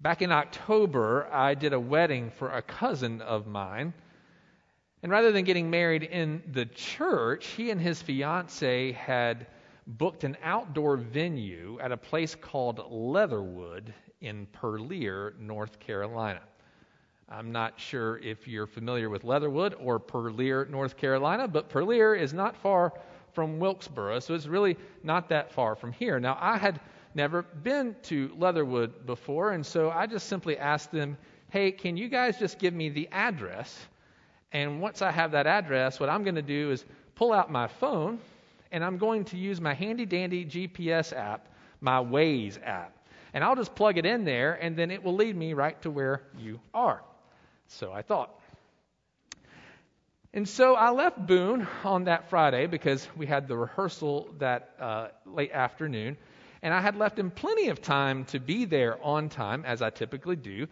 Back in October, I did a wedding for a cousin of mine. And rather than getting married in the church, he and his fiancee had booked an outdoor venue at a place called Leatherwood in Purlear, North Carolina. I'm not sure if you're familiar with Leatherwood or Purlear, North Carolina, but Purlear is not far from Wilkesboro, so it's really not that far from here. Now, I had never been to Leatherwood before, and so I just simply asked them, hey, can you guys just give me the address? And once I have that address, what I'm going to do is pull out my phone and I'm going to use my handy dandy GPS app, my Waze app. And I'll just plug it in there and then it will lead me right to where you are. So I thought. And so I left Boone on that Friday because we had the rehearsal that uh, late afternoon. And I had left him plenty of time to be there on time, as I typically do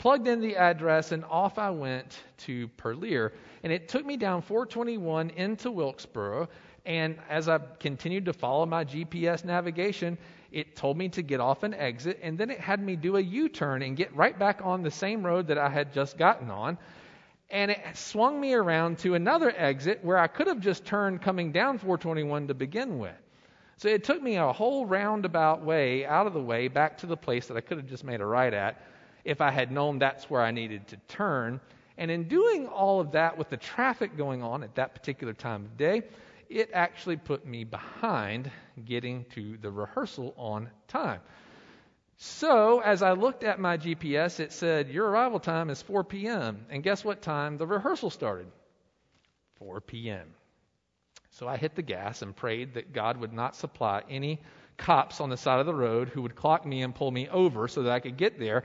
plugged in the address, and off I went to Purlear. And it took me down 421 into Wilkesboro. And as I continued to follow my GPS navigation, it told me to get off an exit, and then it had me do a U turn and get right back on the same road that I had just gotten on. And it swung me around to another exit where I could have just turned coming down 421 to begin with. So it took me a whole roundabout way out of the way back to the place that I could have just made a right at if I had known that's where I needed to turn. And in doing all of that with the traffic going on at that particular time of day, it actually put me behind getting to the rehearsal on time. So, as I looked at my GPS, it said, Your arrival time is 4 p.m. And guess what time the rehearsal started? 4 p.m. So I hit the gas and prayed that God would not supply any cops on the side of the road who would clock me and pull me over so that I could get there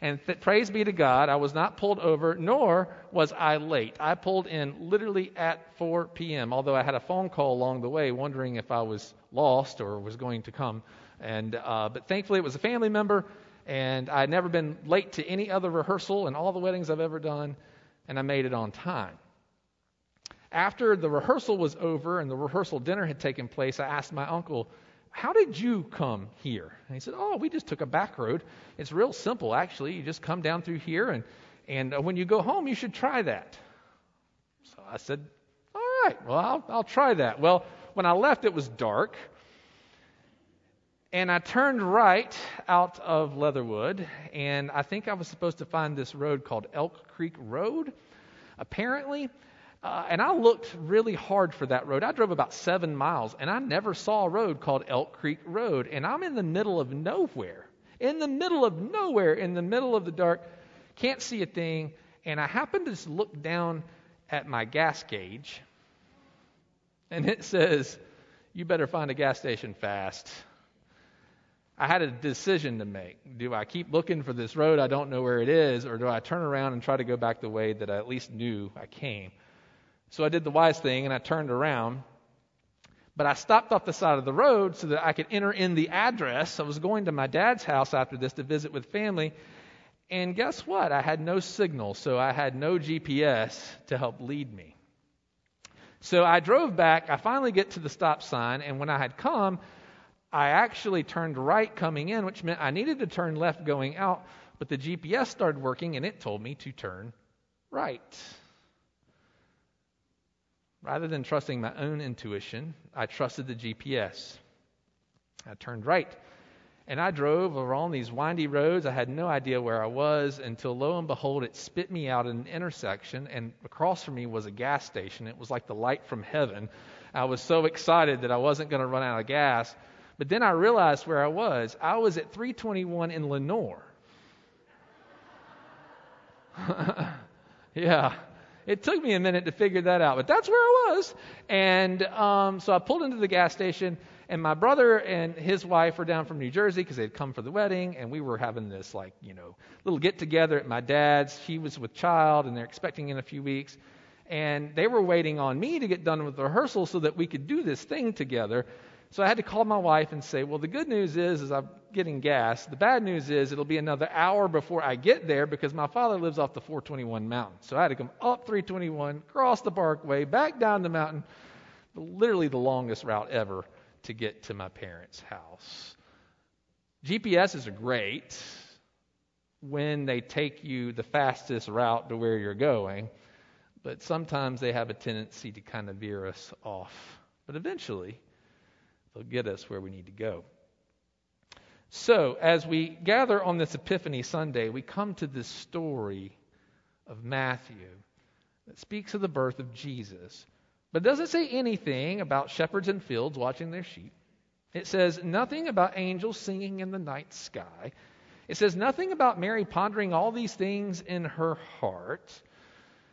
and th- praise be to God, I was not pulled over, nor was I late. I pulled in literally at 4 p.m., although I had a phone call along the way wondering if I was lost or was going to come. And, uh, but thankfully, it was a family member, and I had never been late to any other rehearsal in all the weddings I've ever done, and I made it on time. After the rehearsal was over and the rehearsal dinner had taken place, I asked my uncle, how did you come here? And he said, Oh, we just took a back road. It's real simple, actually. You just come down through here, and, and uh, when you go home, you should try that. So I said, All right, well, I'll, I'll try that. Well, when I left, it was dark. And I turned right out of Leatherwood, and I think I was supposed to find this road called Elk Creek Road. Apparently, uh, and I looked really hard for that road. I drove about seven miles, and I never saw a road called Elk Creek Road. And I'm in the middle of nowhere. In the middle of nowhere, in the middle of the dark, can't see a thing. And I happened to just look down at my gas gauge, and it says, You better find a gas station fast. I had a decision to make. Do I keep looking for this road I don't know where it is, or do I turn around and try to go back the way that I at least knew I came? So I did the wise thing and I turned around. But I stopped off the side of the road so that I could enter in the address. I was going to my dad's house after this to visit with family. And guess what? I had no signal, so I had no GPS to help lead me. So I drove back. I finally get to the stop sign, and when I had come, I actually turned right coming in, which meant I needed to turn left going out, but the GPS started working and it told me to turn right. Rather than trusting my own intuition, I trusted the GPS. I turned right. And I drove along these windy roads. I had no idea where I was until lo and behold, it spit me out at an intersection, and across from me was a gas station. It was like the light from heaven. I was so excited that I wasn't going to run out of gas. But then I realized where I was. I was at 321 in Lenoir. yeah. It took me a minute to figure that out, but that's where I was. And um, so I pulled into the gas station, and my brother and his wife were down from New Jersey because they'd come for the wedding, and we were having this like you know little get together at my dad's. He was with child, and they're expecting in a few weeks, and they were waiting on me to get done with the rehearsal so that we could do this thing together. So I had to call my wife and say, well, the good news is, is I'm getting gas. The bad news is it'll be another hour before I get there because my father lives off the 421 mountain. So I had to come up 321, cross the parkway, back down the mountain, literally the longest route ever to get to my parents' house. GPSs are great, when they take you the fastest route to where you're going, but sometimes they have a tendency to kind of veer us off. But eventually, they'll get us where we need to go. So, as we gather on this Epiphany Sunday, we come to this story of Matthew that speaks of the birth of Jesus, but doesn't say anything about shepherds in fields watching their sheep. It says nothing about angels singing in the night sky. It says nothing about Mary pondering all these things in her heart.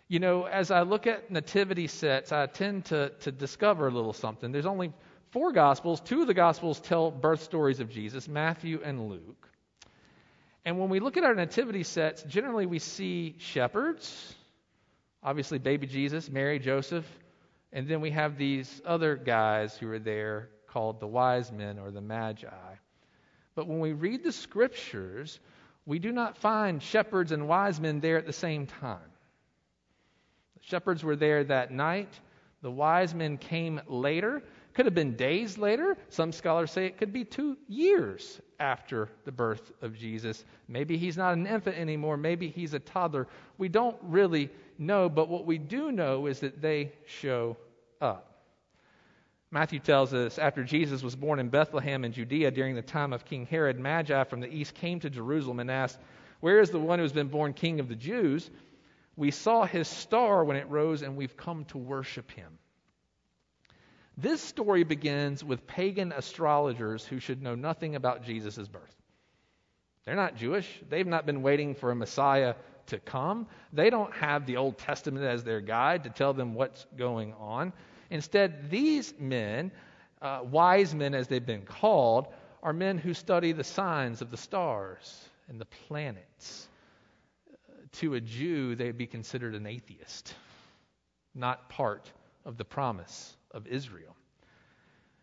You know, as I look at nativity sets, I tend to, to discover a little something. There's only four Gospels. Two of the Gospels tell birth stories of Jesus Matthew and Luke. And when we look at our nativity sets, generally we see shepherds, obviously baby Jesus, Mary, Joseph, and then we have these other guys who are there called the wise men or the magi. But when we read the scriptures, we do not find shepherds and wise men there at the same time. The shepherds were there that night. The wise men came later. Could have been days later. Some scholars say it could be two years after the birth of Jesus. Maybe he's not an infant anymore. Maybe he's a toddler. We don't really know, but what we do know is that they show up. Matthew tells us after Jesus was born in Bethlehem in Judea during the time of King Herod, Magi from the east came to Jerusalem and asked, Where is the one who has been born king of the Jews? We saw his star when it rose, and we've come to worship him. This story begins with pagan astrologers who should know nothing about Jesus' birth. They're not Jewish. They've not been waiting for a Messiah to come. They don't have the Old Testament as their guide to tell them what's going on. Instead, these men, uh, wise men as they've been called, are men who study the signs of the stars and the planets. To a Jew, they'd be considered an atheist, not part of the promise of Israel.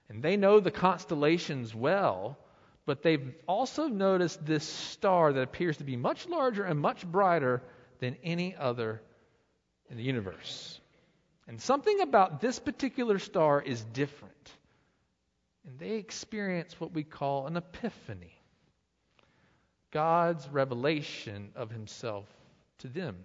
And they know the constellations well, but they've also noticed this star that appears to be much larger and much brighter than any other in the universe. And something about this particular star is different. And they experience what we call an epiphany God's revelation of himself to them.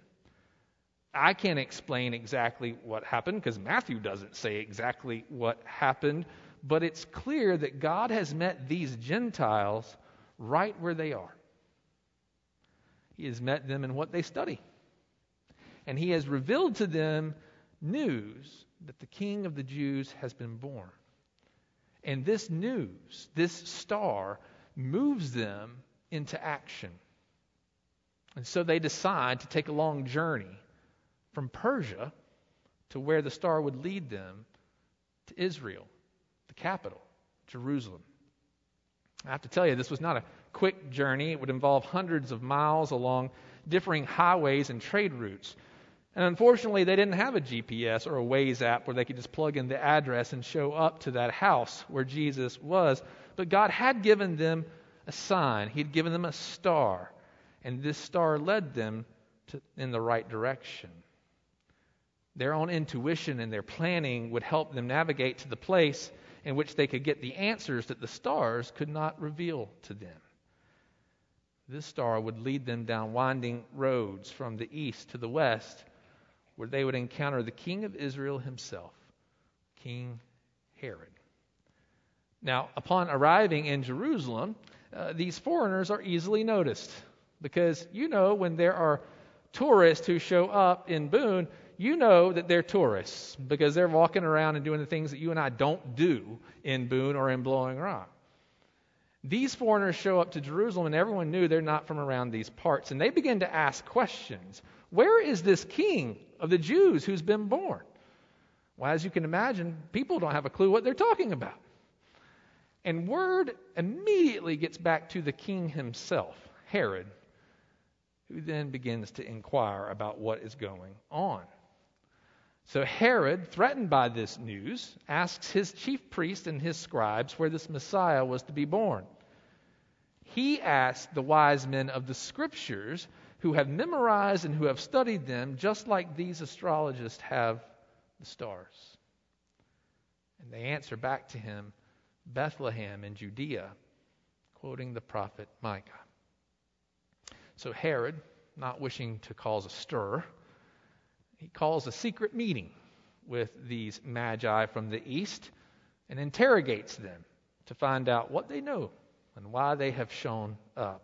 I can't explain exactly what happened because Matthew doesn't say exactly what happened, but it's clear that God has met these Gentiles right where they are. He has met them in what they study. And he has revealed to them news that the King of the Jews has been born. And this news, this star, moves them into action. And so they decide to take a long journey from Persia to where the star would lead them to Israel, the capital, Jerusalem. I have to tell you, this was not a quick journey. It would involve hundreds of miles along differing highways and trade routes. And unfortunately, they didn't have a GPS or a Waze app where they could just plug in the address and show up to that house where Jesus was. But God had given them a sign, He had given them a star, and this star led them to, in the right direction. Their own intuition and their planning would help them navigate to the place in which they could get the answers that the stars could not reveal to them. This star would lead them down winding roads from the east to the west where they would encounter the king of Israel himself, King Herod. Now, upon arriving in Jerusalem, uh, these foreigners are easily noticed because you know when there are tourists who show up in Boone, you know that they're tourists because they're walking around and doing the things that you and I don't do in Boone or in Blowing Rock. These foreigners show up to Jerusalem and everyone knew they're not from around these parts. And they begin to ask questions. Where is this king of the Jews who's been born? Well, as you can imagine, people don't have a clue what they're talking about. And word immediately gets back to the king himself, Herod, who then begins to inquire about what is going on. So Herod, threatened by this news, asks his chief priests and his scribes where this Messiah was to be born. He asked the wise men of the scriptures who have memorized and who have studied them, just like these astrologists have the stars. And they answer back to him, Bethlehem in Judea, quoting the prophet Micah. So Herod, not wishing to cause a stir, he calls a secret meeting with these magi from the east and interrogates them to find out what they know and why they have shown up.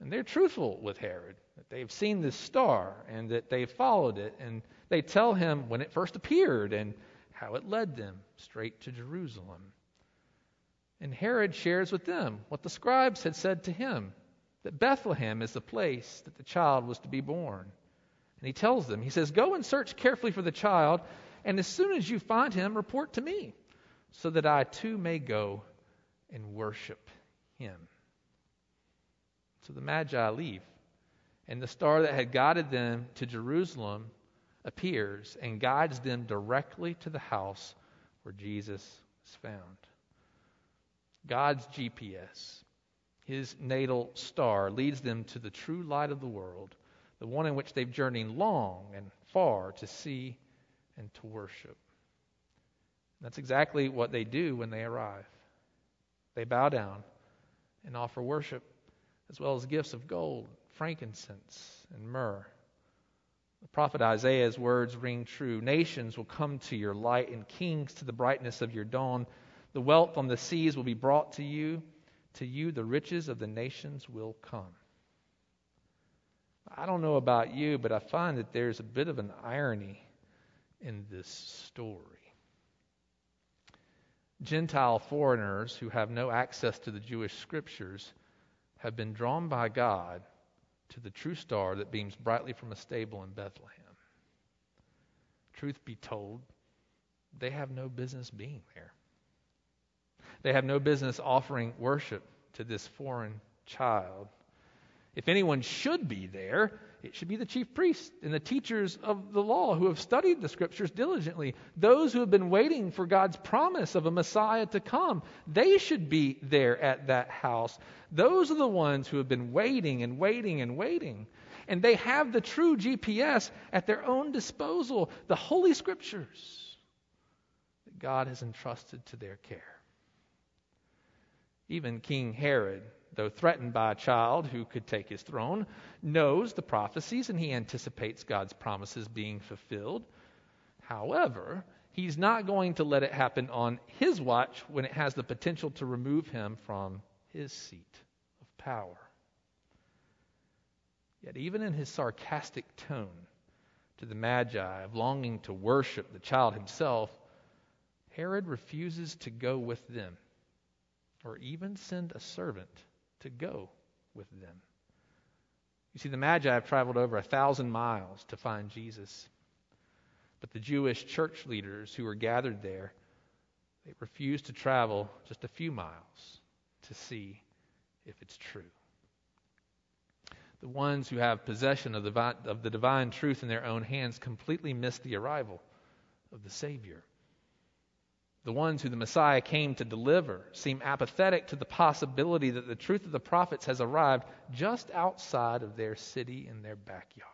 And they're truthful with Herod that they've seen this star and that they've followed it. And they tell him when it first appeared and how it led them straight to Jerusalem. And Herod shares with them what the scribes had said to him that Bethlehem is the place that the child was to be born. And he tells them, he says, Go and search carefully for the child, and as soon as you find him, report to me, so that I too may go and worship him. So the Magi leave, and the star that had guided them to Jerusalem appears and guides them directly to the house where Jesus is found. God's GPS, his natal star, leads them to the true light of the world, the one in which they've journeyed long and far to see and to worship. That's exactly what they do when they arrive. They bow down and offer worship, as well as gifts of gold, frankincense, and myrrh. The prophet Isaiah's words ring true. Nations will come to your light, and kings to the brightness of your dawn. The wealth on the seas will be brought to you. To you, the riches of the nations will come. I don't know about you, but I find that there's a bit of an irony in this story. Gentile foreigners who have no access to the Jewish scriptures have been drawn by God to the true star that beams brightly from a stable in Bethlehem. Truth be told, they have no business being there. They have no business offering worship to this foreign child. If anyone should be there, it should be the chief priests and the teachers of the law who have studied the scriptures diligently. Those who have been waiting for God's promise of a Messiah to come, they should be there at that house. Those are the ones who have been waiting and waiting and waiting. And they have the true GPS at their own disposal the Holy Scriptures that God has entrusted to their care. Even King Herod though threatened by a child who could take his throne, knows the prophecies and he anticipates God's promises being fulfilled. However, he's not going to let it happen on his watch when it has the potential to remove him from his seat of power. Yet, even in his sarcastic tone to the Magi of longing to worship the child himself, Herod refuses to go with them or even send a servant to go with them. You see, the Magi have traveled over a thousand miles to find Jesus. But the Jewish church leaders who were gathered there, they refused to travel just a few miles to see if it's true. The ones who have possession of the, of the divine truth in their own hands completely miss the arrival of the Savior the ones who the Messiah came to deliver, seem apathetic to the possibility that the truth of the prophets has arrived just outside of their city in their backyard.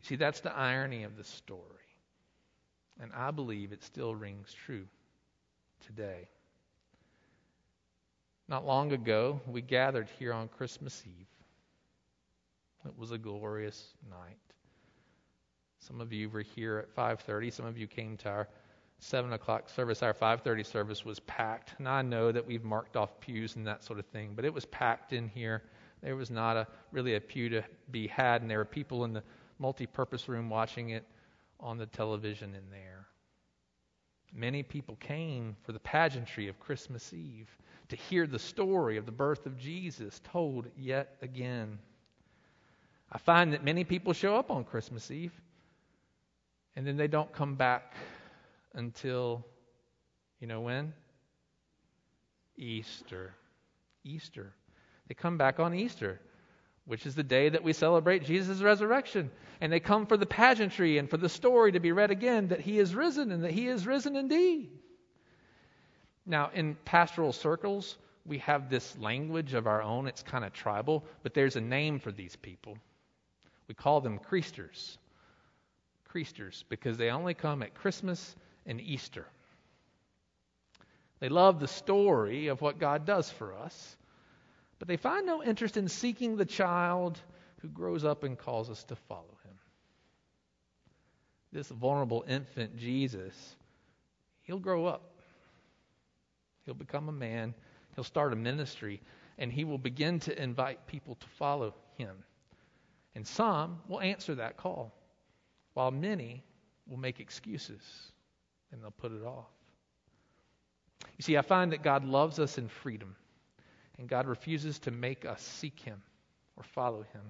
You see, that's the irony of the story. And I believe it still rings true today. Not long ago, we gathered here on Christmas Eve. It was a glorious night. Some of you were here at 5:30. Some of you came to our 7 o'clock service, our 5.30 service was packed. Now I know that we've marked off pews and that sort of thing, but it was packed in here. There was not a really a pew to be had, and there were people in the multi-purpose room watching it on the television in there. Many people came for the pageantry of Christmas Eve to hear the story of the birth of Jesus told yet again. I find that many people show up on Christmas Eve and then they don't come back until, you know when? Easter. Easter. They come back on Easter, which is the day that we celebrate Jesus' resurrection. And they come for the pageantry and for the story to be read again that he is risen and that he is risen indeed. Now, in pastoral circles, we have this language of our own. It's kind of tribal, but there's a name for these people. We call them creasters. Creasters, because they only come at Christmas and Easter. They love the story of what God does for us, But they find no interest in seeking the child who grows up and calls us to follow him. This vulnerable infant, Jesus, he'll grow up. He'll become a man. He'll start a ministry, and he will begin to invite people to follow him. And some will answer that call, while many will make excuses and they'll put it off. You see, I find that God loves us in freedom, and God refuses to make us seek Him or follow Him.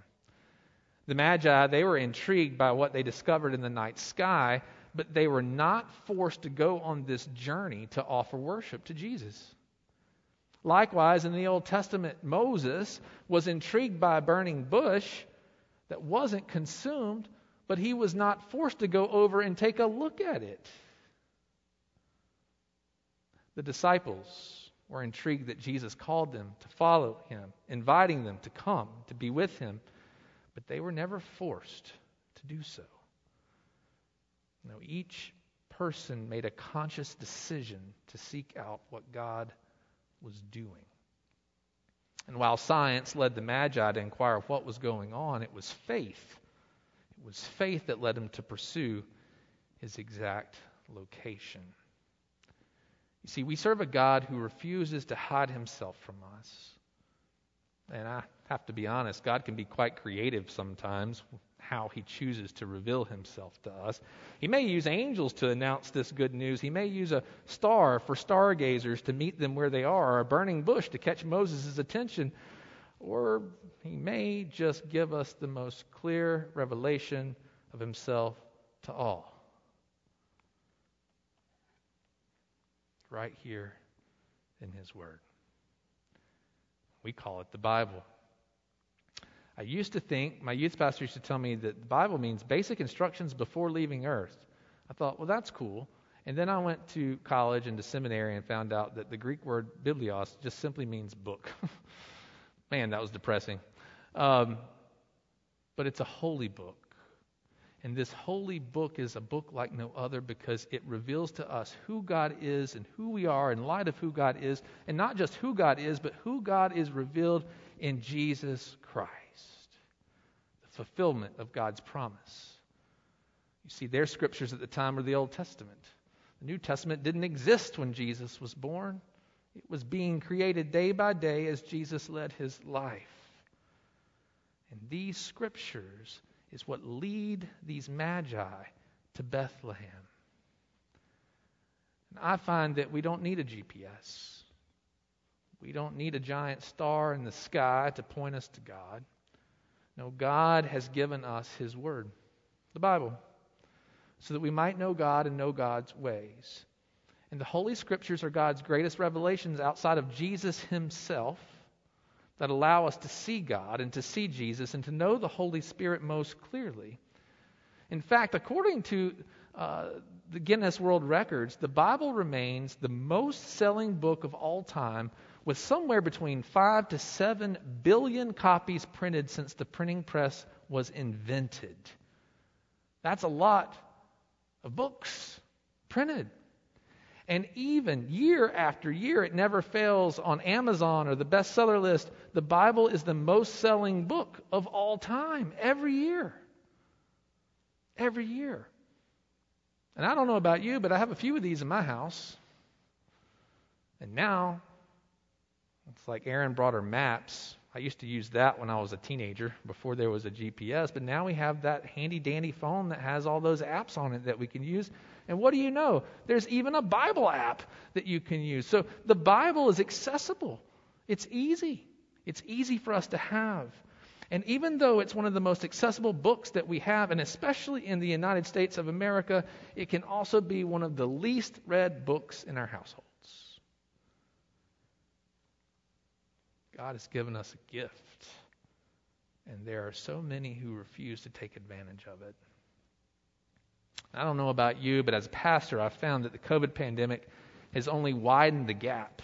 The Magi, they were intrigued by what they discovered in the night sky, but they were not forced to go on this journey to offer worship to Jesus. Likewise, in the Old Testament, Moses was intrigued by a burning bush that wasn't consumed, but he was not forced to go over and take a look at it. The disciples were intrigued that Jesus called them to follow him, inviting them to come, to be with him, but they were never forced to do so. No, each person made a conscious decision to seek out what God was doing. And while science led the Magi to inquire what was going on, it was faith. It was faith that led him to pursue his exact location. You see, we serve a God who refuses to hide himself from us. And I have to be honest, God can be quite creative sometimes how he chooses to reveal himself to us. He may use angels to announce this good news. He may use a star for stargazers to meet them where they are, or a burning bush to catch Moses' attention. Or he may just give us the most clear revelation of himself to all. Right here in His Word. We call it the Bible. I used to think, my youth pastor used to tell me that the Bible means basic instructions before leaving earth. I thought, well, that's cool. And then I went to college and to seminary and found out that the Greek word biblios just simply means book. Man, that was depressing. Um, but it's a holy book. And this holy book is a book like no other because it reveals to us who God is and who we are in light of who God is. And not just who God is, but who God is revealed in Jesus Christ. The fulfillment of God's promise. You see, their scriptures at the time were the Old Testament. The New Testament didn't exist when Jesus was born, it was being created day by day as Jesus led his life. And these scriptures is what lead these magi to Bethlehem. And I find that we don't need a GPS. We don't need a giant star in the sky to point us to God. No, God has given us His Word, the Bible, so that we might know God and know God's ways. And the Holy Scriptures are God's greatest revelations outside of Jesus Himself that allow us to see God and to see Jesus and to know the Holy Spirit most clearly. In fact, according to uh, the Guinness World Records, the Bible remains the most selling book of all time, with somewhere between 5 to 7 billion copies printed since the printing press was invented. That's a lot of books printed. And even year after year, it never fails on Amazon or the bestseller list. The Bible is the most selling book of all time, every year. Every year. And I don't know about you, but I have a few of these in my house. And now, it's like Aaron brought her maps. I used to use that when I was a teenager before there was a GPS, but now we have that handy dandy phone that has all those apps on it that we can use and what do you know? There's even a Bible app that you can use. So the Bible is accessible, it's easy. It's easy for us to have. And even though it's one of the most accessible books that we have, and especially in the United States of America, it can also be one of the least read books in our households. God has given us a gift, and there are so many who refuse to take advantage of it. I don't know about you, but as a pastor, I've found that the COVID pandemic has only widened the gap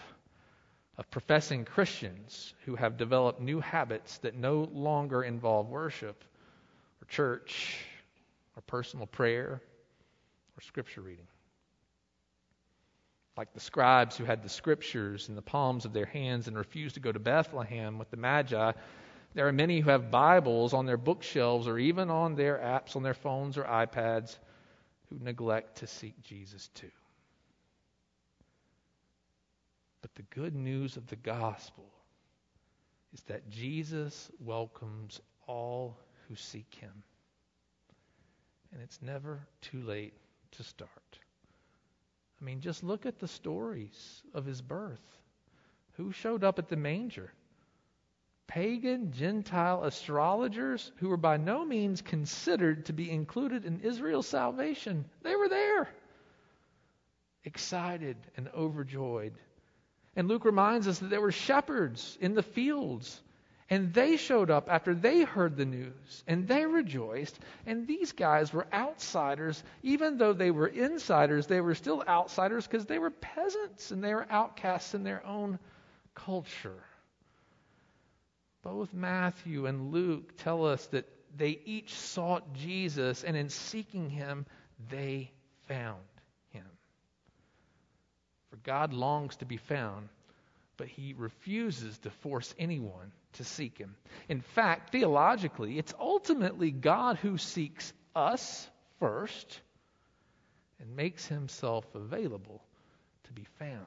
of professing Christians who have developed new habits that no longer involve worship or church or personal prayer or scripture reading. like the scribes who had the scriptures in the palms of their hands and refused to go to Bethlehem with the Magi, there are many who have Bibles on their bookshelves or even on their apps on their phones or iPads who neglect to seek Jesus too. But the good news of the gospel is that Jesus welcomes all who seek him. And it's never too late to start. I mean, just look at the stories of his birth. Who showed up at the manger? Pagan, Gentile astrologers who were by no means considered to be included in Israel's salvation. They were there, excited and overjoyed. And Luke reminds us that there were shepherds in the fields and they showed up after they heard the news and they rejoiced. And these guys were outsiders. Even though they were insiders, they were still outsiders because they were peasants and they were outcasts in their own culture. Both Matthew and Luke tell us that they each sought Jesus, and in seeking him, they found him. For God longs to be found, but he refuses to force anyone to seek him. In fact, theologically, it's ultimately God who seeks us first and makes himself available to be found.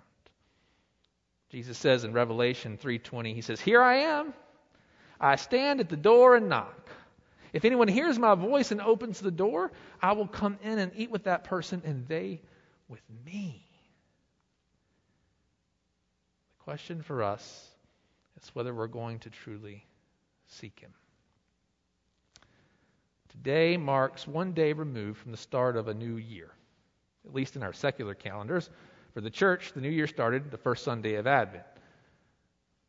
Jesus says in Revelation 3:20, he says, "Here I am. I stand at the door and knock. If anyone hears my voice and opens the door, I will come in and eat with that person and they with me." The question for us is whether we're going to truly seek Him. Today marks one day removed from the start of a new year, at least in our secular calendars. For the church, the new year started the first Sunday of Advent.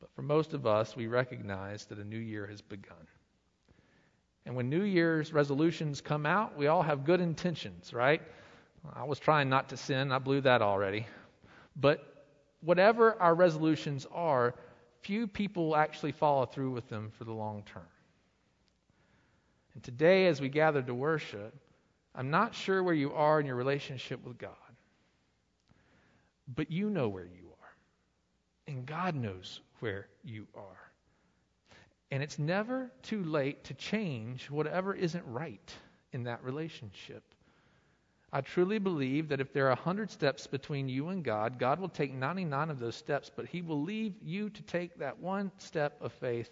But for most of us, we recognize that a new year has begun. And when New Year's resolutions come out, we all have good intentions, right? I was trying not to sin, I blew that already. But whatever our resolutions are, few people actually follow through with them for the long term. And today, as we gather to worship, I'm not sure where you are in your relationship with God, but you know where you are. And God knows where you are. And it's never too late to change whatever isn't right in that relationship. I truly believe that if there are 100 steps between you and God, God will take 99 of those steps, but He will leave you to take that one step of faith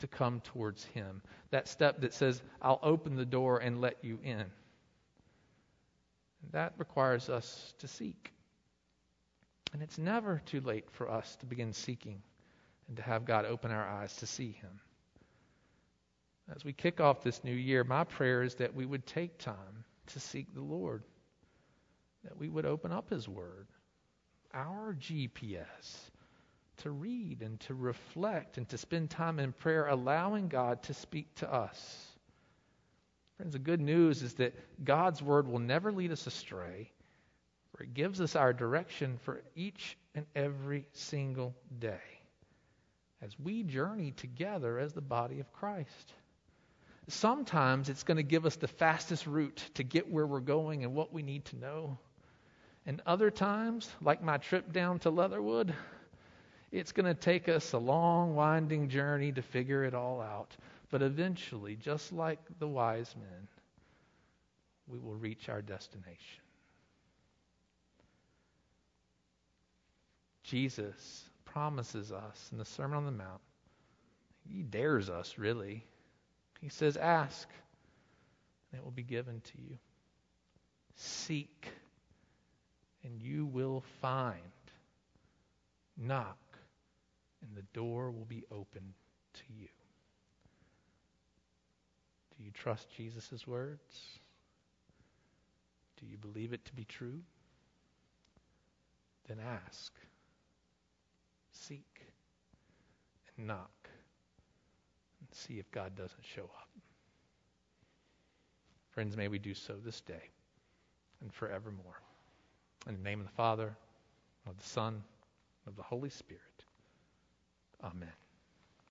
to come towards Him. That step that says, I'll open the door and let you in. That requires us to seek. And it's never too late for us to begin seeking and to have God open our eyes to see Him. As we kick off this new year, my prayer is that we would take time to seek the Lord, that we would open up His Word, our GPS, to read and to reflect and to spend time in prayer, allowing God to speak to us. Friends, the good news is that God's Word will never lead us astray, for it gives us our direction for each and every single day as we journey together as the body of Christ sometimes it's going to give us the fastest route to get where we're going and what we need to know. And other times, like my trip down to Leatherwood, it's going to take us a long, winding journey to figure it all out. But eventually, just like the wise men, we will reach our destination. Jesus promises us in the Sermon on the Mount, he dares us, really he says, Ask, and it will be given to you. Seek, and you will find. Knock, and the door will be open to you. Do you trust Jesus' words? Do you believe it to be true? Then ask, seek, and knock and see if God doesn't show up. Friends, may we do so this day and forevermore. In the name of the Father, of the Son, of the Holy Spirit. Amen.